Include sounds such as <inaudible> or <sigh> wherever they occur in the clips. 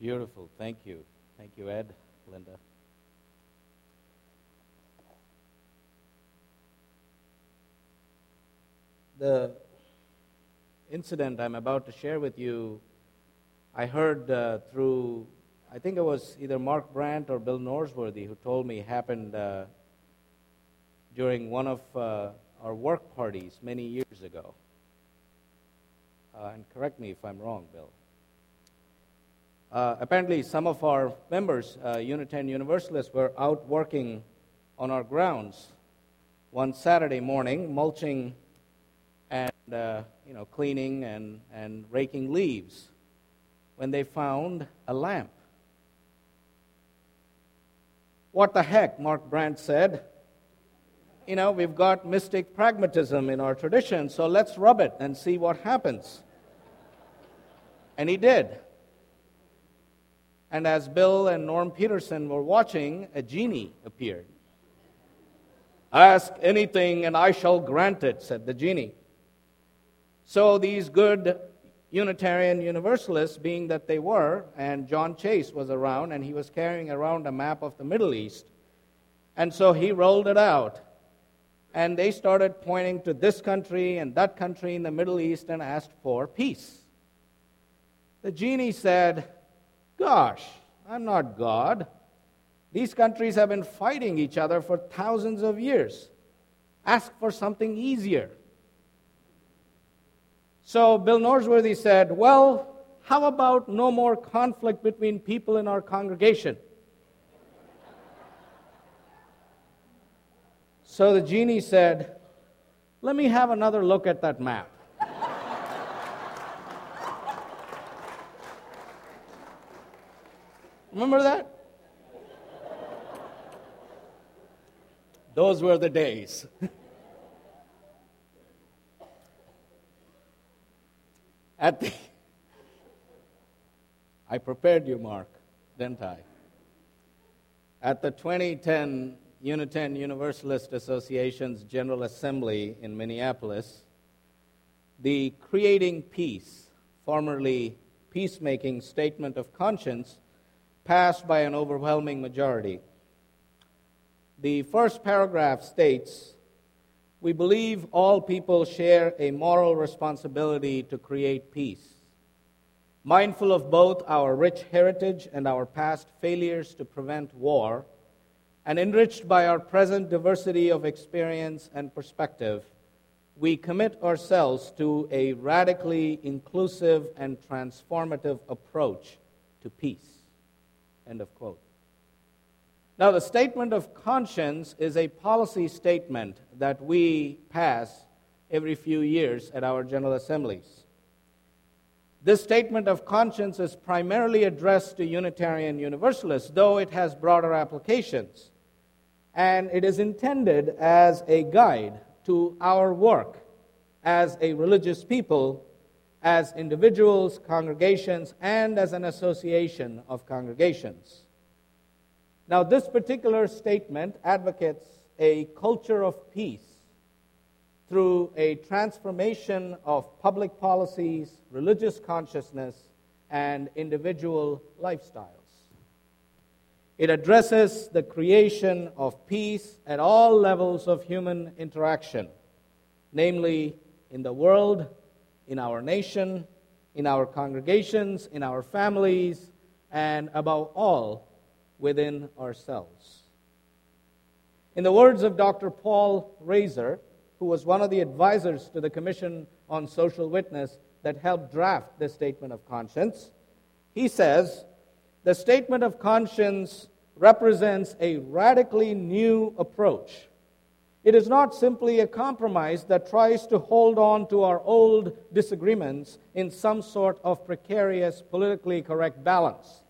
Beautiful. Thank you. Thank you, Ed, Linda. The incident I'm about to share with you, I heard uh, through, I think it was either Mark Brandt or Bill Norsworthy who told me happened uh, during one of uh, our work parties many years ago. Uh, and correct me if I'm wrong, Bill. Uh, apparently, some of our members, uh, Unitarian Universalists, were out working on our grounds one Saturday morning, mulching and uh, you know cleaning and, and raking leaves, when they found a lamp. What the heck? Mark Brandt said. You know, we've got mystic pragmatism in our tradition, so let's rub it and see what happens. And he did. And as Bill and Norm Peterson were watching, a genie appeared. Ask anything and I shall grant it, said the genie. So these good Unitarian Universalists, being that they were, and John Chase was around, and he was carrying around a map of the Middle East. And so he rolled it out. And they started pointing to this country and that country in the Middle East and asked for peace. The genie said, Gosh, I'm not God. These countries have been fighting each other for thousands of years. Ask for something easier. So Bill Norsworthy said, Well, how about no more conflict between people in our congregation? So the genie said, Let me have another look at that map. Remember that? Those were the days. <laughs> At the I prepared you, Mark, didn't I? At the 2010 Unitarian Universalist Association's General Assembly in Minneapolis, the Creating Peace, formerly Peacemaking Statement of Conscience, passed by an overwhelming majority. The first paragraph states We believe all people share a moral responsibility to create peace. Mindful of both our rich heritage and our past failures to prevent war, and enriched by our present diversity of experience and perspective, we commit ourselves to a radically inclusive and transformative approach to peace. End of quote. Now, the statement of conscience is a policy statement that we pass every few years at our General Assemblies. This statement of conscience is primarily addressed to Unitarian Universalists, though it has broader applications. And it is intended as a guide to our work as a religious people as individuals, congregations, and as an association of congregations. Now, this particular statement advocates a culture of peace through a transformation of public policies, religious consciousness, and individual lifestyles. It addresses the creation of peace at all levels of human interaction, namely in the world in our nation, in our congregations, in our families, and above all, within ourselves. In the words of Dr. Paul Rasor, who was one of the advisors to the Commission on Social Witness that helped draft the statement of conscience, he says, The statement of conscience represents a radically new approach it is not simply a compromise that tries to hold on to our old disagreements in some sort of precarious, politically correct balance.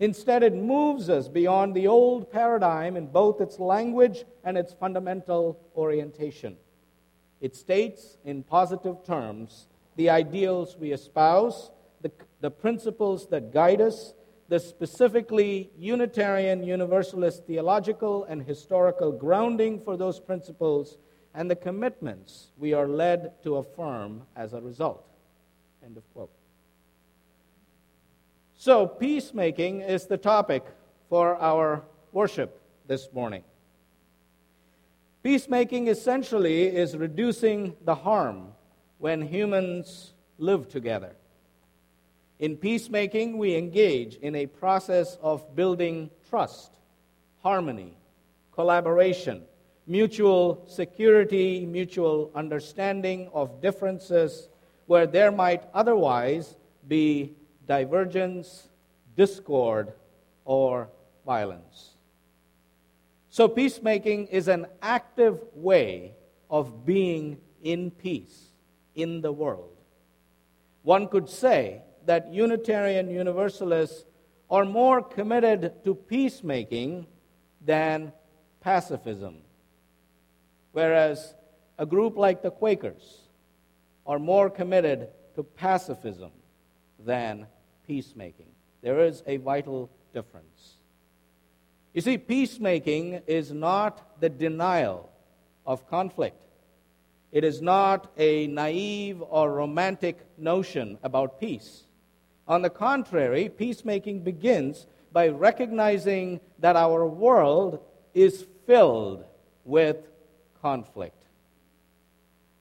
Instead, it moves us beyond the old paradigm in both its language and its fundamental orientation. It states in positive terms the ideals we espouse, the, the principles that guide us, the specifically Unitarian Universalist theological and historical grounding for those principles and the commitments we are led to affirm as a result. End of quote. So, peacemaking is the topic for our worship this morning. Peacemaking essentially is reducing the harm when humans live together. In peacemaking, we engage in a process of building trust, harmony, collaboration, mutual security, mutual understanding of differences where there might otherwise be divergence, discord, or violence. So, peacemaking is an active way of being in peace in the world. One could say that Unitarian Universalists are more committed to peacemaking than pacifism, whereas a group like the Quakers are more committed to pacifism than peacemaking. There is a vital difference. You see, peacemaking is not the denial of conflict. It is not a naive or romantic notion about peace. On the contrary, peacemaking begins by recognizing that our world is filled with conflict.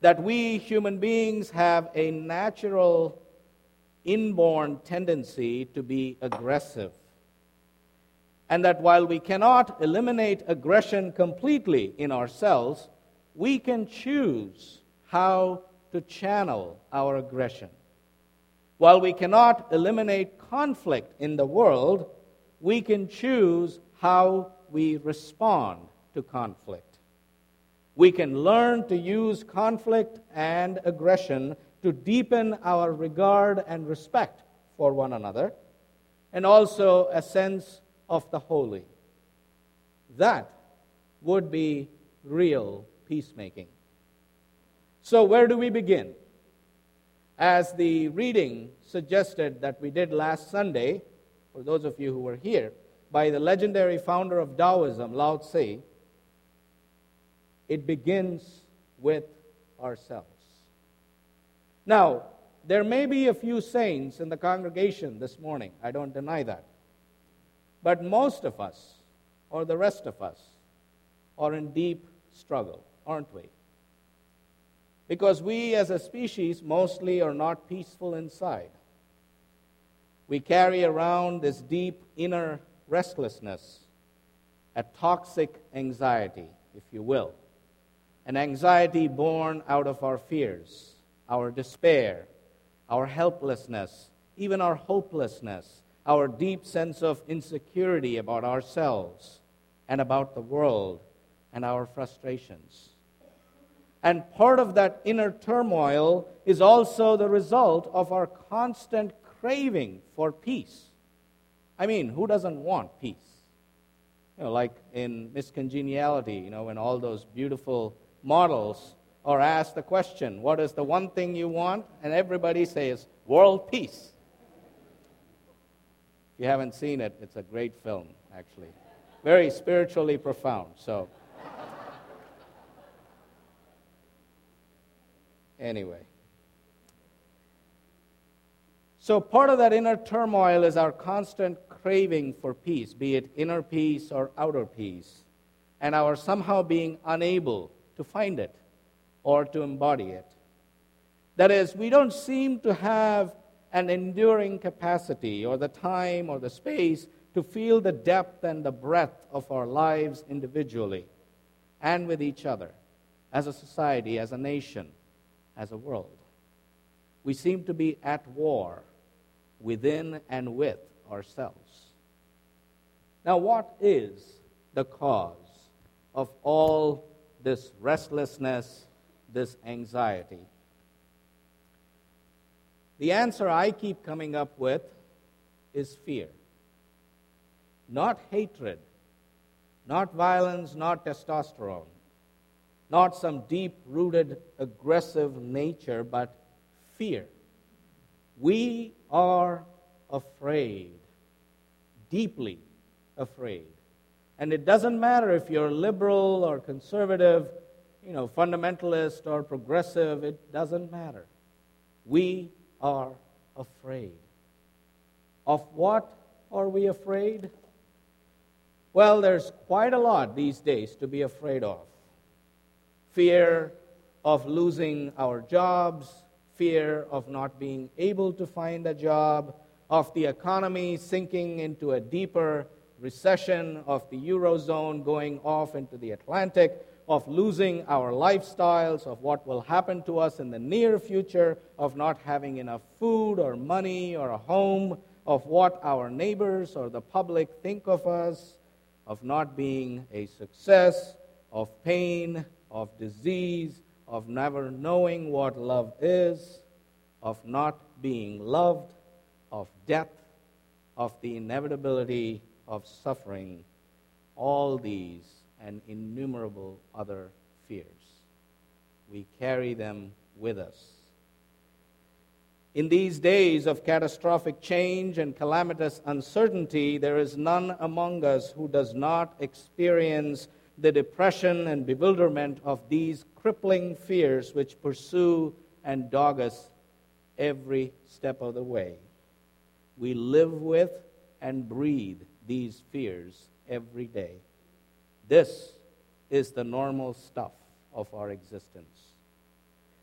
That we human beings have a natural inborn tendency to be aggressive. And that while we cannot eliminate aggression completely in ourselves, we can choose how to channel our aggression. While we cannot eliminate conflict in the world, we can choose how we respond to conflict. We can learn to use conflict and aggression to deepen our regard and respect for one another, and also a sense of the holy. That would be real peacemaking. So, where do we begin? As the reading suggested that we did last Sunday, for those of you who were here, by the legendary founder of Taoism, Lao Tzu, it begins with ourselves. Now, there may be a few saints in the congregation this morning. I don't deny that. But most of us, or the rest of us, are in deep struggle, aren't we? Because we as a species mostly are not peaceful inside. We carry around this deep inner restlessness, a toxic anxiety, if you will, an anxiety born out of our fears our despair, our helplessness, even our hopelessness, our deep sense of insecurity about ourselves and about the world, and our frustrations. And part of that inner turmoil is also the result of our constant craving for peace. I mean, who doesn't want peace? You know, like in Miss Congeniality, you know, when all those beautiful models are asked the question, What is the one thing you want? And everybody says, World peace. If you haven't seen it, it's a great film, actually. Very spiritually profound. So, anyway. So, part of that inner turmoil is our constant craving for peace, be it inner peace or outer peace, and our somehow being unable to find it or to embody it. That is, we don't seem to have an enduring capacity or the time or the space to feel the depth and the breadth of our lives individually and with each other, as a society, as a nation, as a world. We seem to be at war within and with ourselves. Now, what is the cause of all this restlessness this anxiety? The answer I keep coming up with is fear. Not hatred, not violence, not testosterone, not some deep rooted aggressive nature, but fear. We are afraid, deeply afraid. And it doesn't matter if you're liberal or conservative you know, fundamentalist or progressive, it doesn't matter. We are afraid. Of what are we afraid? Well, there's quite a lot these days to be afraid of fear of losing our jobs, fear of not being able to find a job, of the economy sinking into a deeper recession, of the Eurozone going off into the Atlantic, of losing our lifestyles, of what will happen to us in the near future, of not having enough food or money or a home, of what our neighbors or the public think of us, of not being a success, of pain, of disease, of never knowing what love is, of not being loved, of death, of the inevitability of suffering, all these and innumerable other fears. We carry them with us. In these days of catastrophic change and calamitous uncertainty, there is none among us who does not experience the depression and bewilderment of these crippling fears which pursue and dog us every step of the way. We live with and breathe these fears every day. This is the normal stuff of our existence.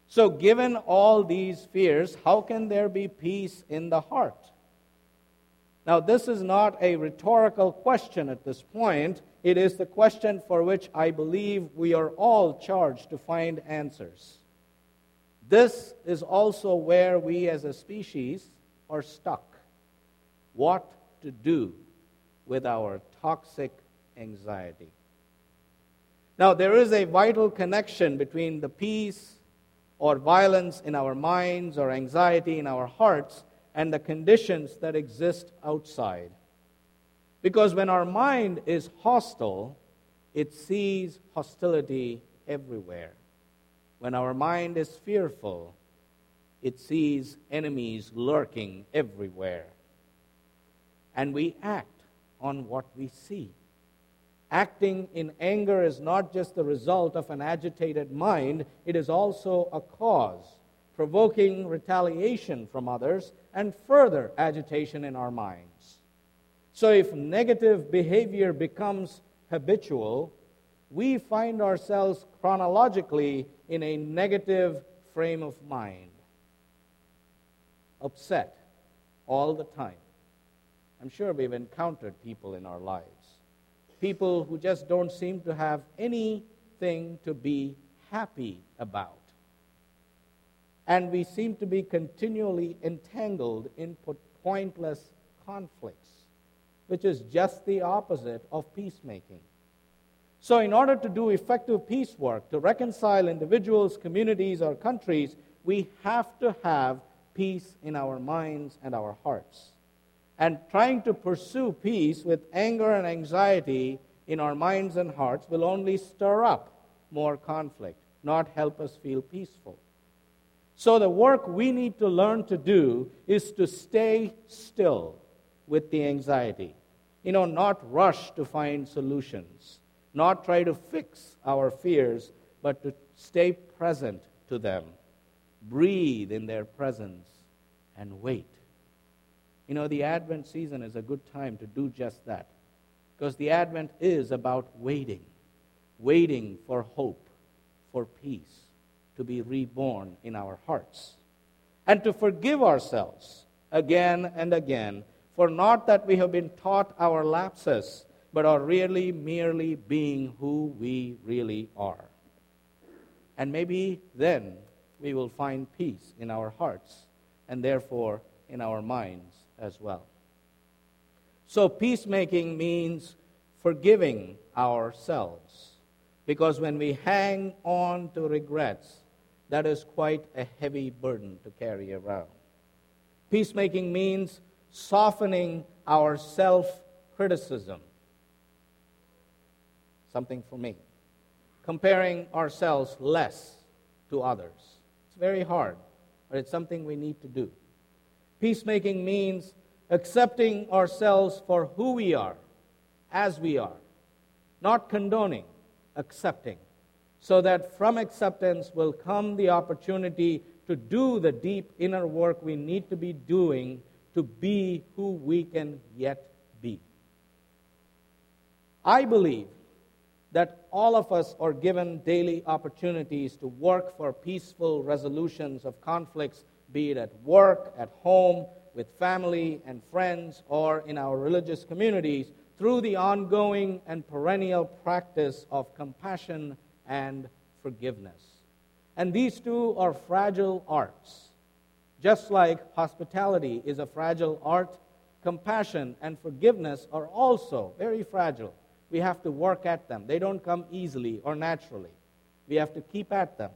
So, given all these fears, how can there be peace in the heart? Now, this is not a rhetorical question at this point. It is the question for which I believe we are all charged to find answers. This is also where we as a species are stuck. What to do with our toxic anxiety. Now, there is a vital connection between the peace or violence in our minds or anxiety in our hearts and the conditions that exist outside. Because when our mind is hostile, it sees hostility everywhere. When our mind is fearful, it sees enemies lurking everywhere. And we act on what we see. Acting in anger is not just the result of an agitated mind, it is also a cause, provoking retaliation from others and further agitation in our minds. So, if negative behavior becomes habitual, we find ourselves chronologically in a negative frame of mind, upset all the time. I'm sure we've encountered people in our lives people who just don't seem to have anything to be happy about. And we seem to be continually entangled in pointless conflicts, which is just the opposite of peacemaking. So, in order to do effective peace work, to reconcile individuals, communities, or countries, we have to have peace in our minds and our hearts and trying to pursue peace with anger and anxiety in our minds and hearts will only stir up more conflict, not help us feel peaceful. So, the work we need to learn to do is to stay still with the anxiety. You know, not rush to find solutions, not try to fix our fears, but to stay present to them, breathe in their presence, and wait. You know, the Advent season is a good time to do just that. Because the Advent is about waiting, waiting for hope, for peace to be reborn in our hearts, and to forgive ourselves again and again for not that we have been taught our lapses, but are really merely being who we really are. And maybe then we will find peace in our hearts and therefore in our minds as well. So, peacemaking means forgiving ourselves. Because when we hang on to regrets, that is quite a heavy burden to carry around. Peacemaking means softening our self criticism. Something for me. Comparing ourselves less to others. It's very hard, but it's something we need to do. Peacemaking means accepting ourselves for who we are, as we are, not condoning, accepting, so that from acceptance will come the opportunity to do the deep inner work we need to be doing to be who we can yet be. I believe that all of us are given daily opportunities to work for peaceful resolutions of conflicts, be it at work, at home, with family and friends, or in our religious communities, through the ongoing and perennial practice of compassion and forgiveness. And these two are fragile arts. Just like hospitality is a fragile art, compassion and forgiveness are also very fragile. We have to work at them. They don't come easily or naturally. We have to keep at them.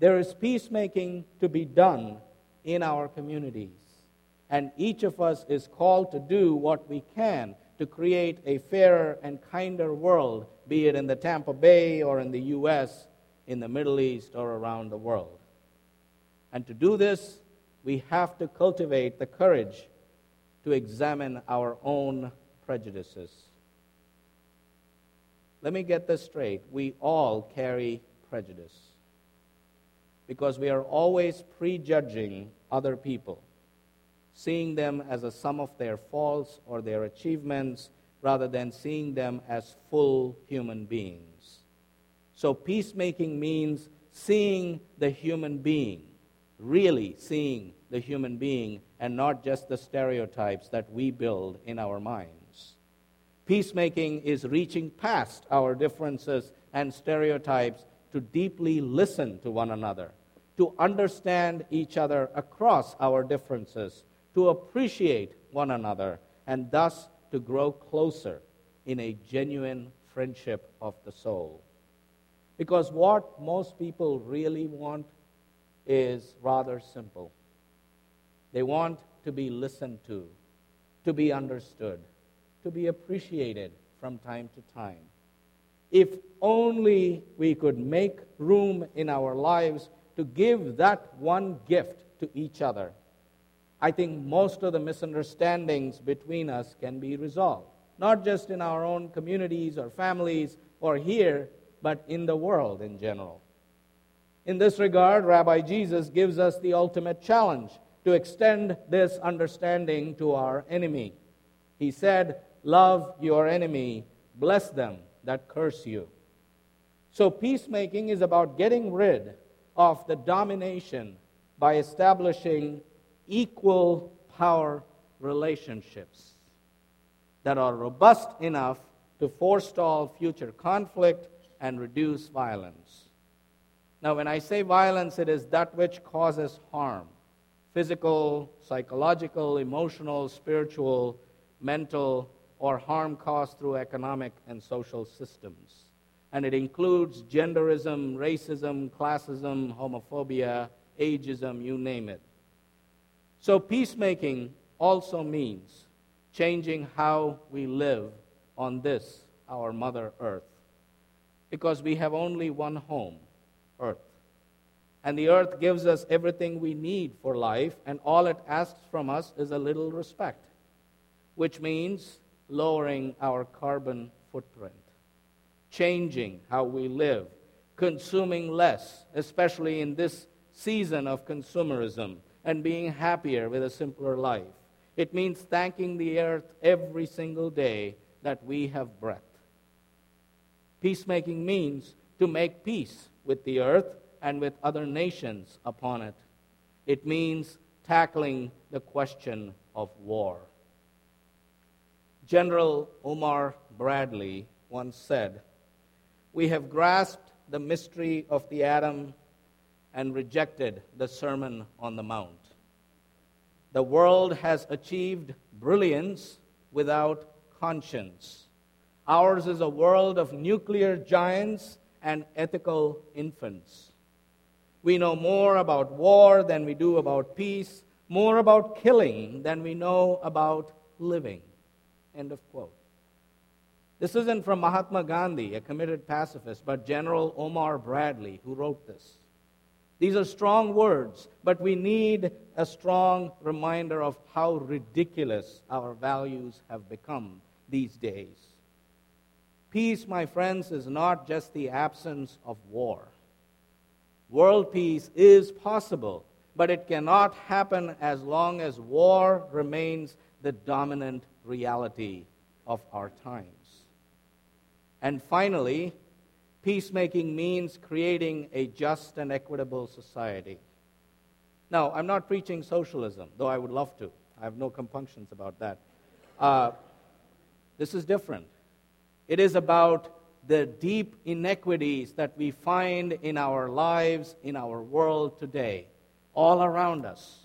There is peacemaking to be done in our communities. And each of us is called to do what we can to create a fairer and kinder world, be it in the Tampa Bay or in the U.S., in the Middle East, or around the world. And to do this, we have to cultivate the courage to examine our own prejudices. Let me get this straight. We all carry prejudice because we are always prejudging other people, seeing them as a sum of their faults or their achievements rather than seeing them as full human beings. So, peacemaking means seeing the human being, really seeing the human being, and not just the stereotypes that we build in our minds. Peacemaking is reaching past our differences and stereotypes to deeply listen to one another, to understand each other across our differences, to appreciate one another, and thus to grow closer in a genuine friendship of the soul. Because what most people really want is rather simple. They want to be listened to, to be understood to be appreciated from time to time. If only we could make room in our lives to give that one gift to each other, I think most of the misunderstandings between us can be resolved. Not just in our own communities or families or here, but in the world in general. In this regard, Rabbi Jesus gives us the ultimate challenge to extend this understanding to our enemy. He said, Love your enemy, bless them that curse you. So, peacemaking is about getting rid of the domination by establishing equal power relationships that are robust enough to forestall future conflict and reduce violence. Now, when I say violence, it is that which causes harm physical, psychological, emotional, spiritual, mental, or harm caused through economic and social systems. And it includes genderism, racism, classism, homophobia, ageism, you name it. So, peacemaking also means changing how we live on this, our Mother Earth. Because we have only one home, Earth. And the earth gives us everything we need for life, and all it asks from us is a little respect, which means lowering our carbon footprint, changing how we live, consuming less, especially in this season of consumerism, and being happier with a simpler life. It means thanking the earth every single day that we have breath. Peacemaking means to make peace with the earth and with other nations upon it. It means tackling the question of war. General Omar Bradley once said, We have grasped the mystery of the atom and rejected the Sermon on the Mount. The world has achieved brilliance without conscience. Ours is a world of nuclear giants and ethical infants. We know more about war than we do about peace, more about killing than we know about living. End of quote. This isn't from Mahatma Gandhi, a committed pacifist, but General Omar Bradley, who wrote this. These are strong words, but we need a strong reminder of how ridiculous our values have become these days. Peace, my friends, is not just the absence of war. World peace is possible, but it cannot happen as long as war remains the dominant reality of our times. And finally, peacemaking means creating a just and equitable society. Now, I'm not preaching socialism, though I would love to. I have no compunctions about that. Uh, this is different. It is about the deep inequities that we find in our lives, in our world today, all around us.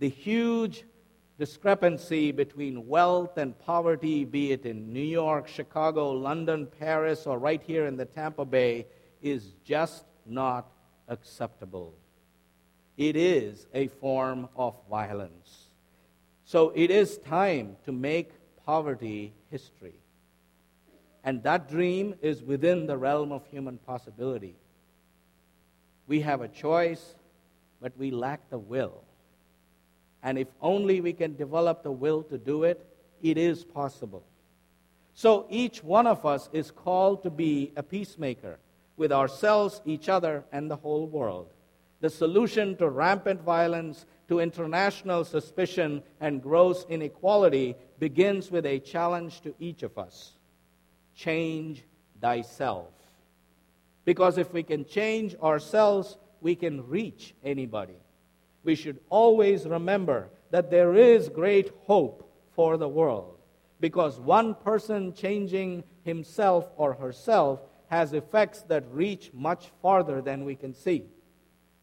The huge discrepancy between wealth and poverty, be it in New York, Chicago, London, Paris, or right here in the Tampa Bay, is just not acceptable. It is a form of violence. So it is time to make poverty history. And that dream is within the realm of human possibility. We have a choice, but we lack the will. And if only we can develop the will to do it, it is possible. So each one of us is called to be a peacemaker with ourselves, each other, and the whole world. The solution to rampant violence, to international suspicion, and gross inequality begins with a challenge to each of us change thyself. Because if we can change ourselves, we can reach anybody. We should always remember that there is great hope for the world. Because one person changing himself or herself has effects that reach much farther than we can see.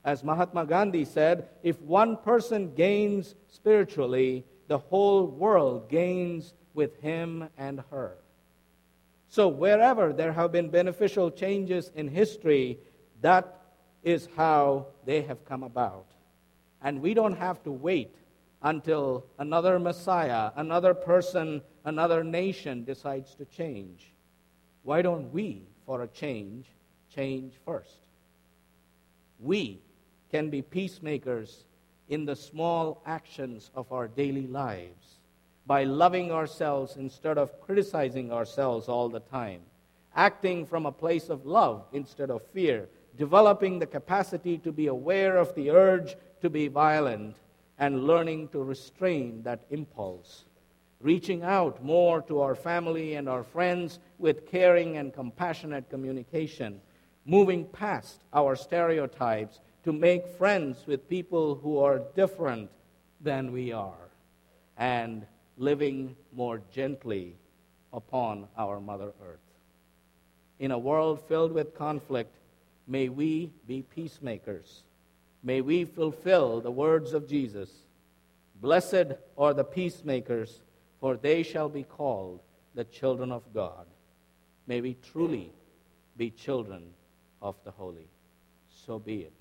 As Mahatma Gandhi said, if one person gains spiritually, the whole world gains with him and her. So, wherever there have been beneficial changes in history, that is how they have come about. And we don't have to wait until another Messiah, another person, another nation decides to change. Why don't we, for a change, change first? We can be peacemakers in the small actions of our daily lives by loving ourselves instead of criticizing ourselves all the time, acting from a place of love instead of fear, developing the capacity to be aware of the urge to be violent, and learning to restrain that impulse. Reaching out more to our family and our friends with caring and compassionate communication, moving past our stereotypes to make friends with people who are different than we are, and living more gently upon our Mother Earth. In a world filled with conflict, may we be peacemakers. May we fulfill the words of Jesus Blessed are the peacemakers, for they shall be called the children of God. May we truly be children of the holy. So be it.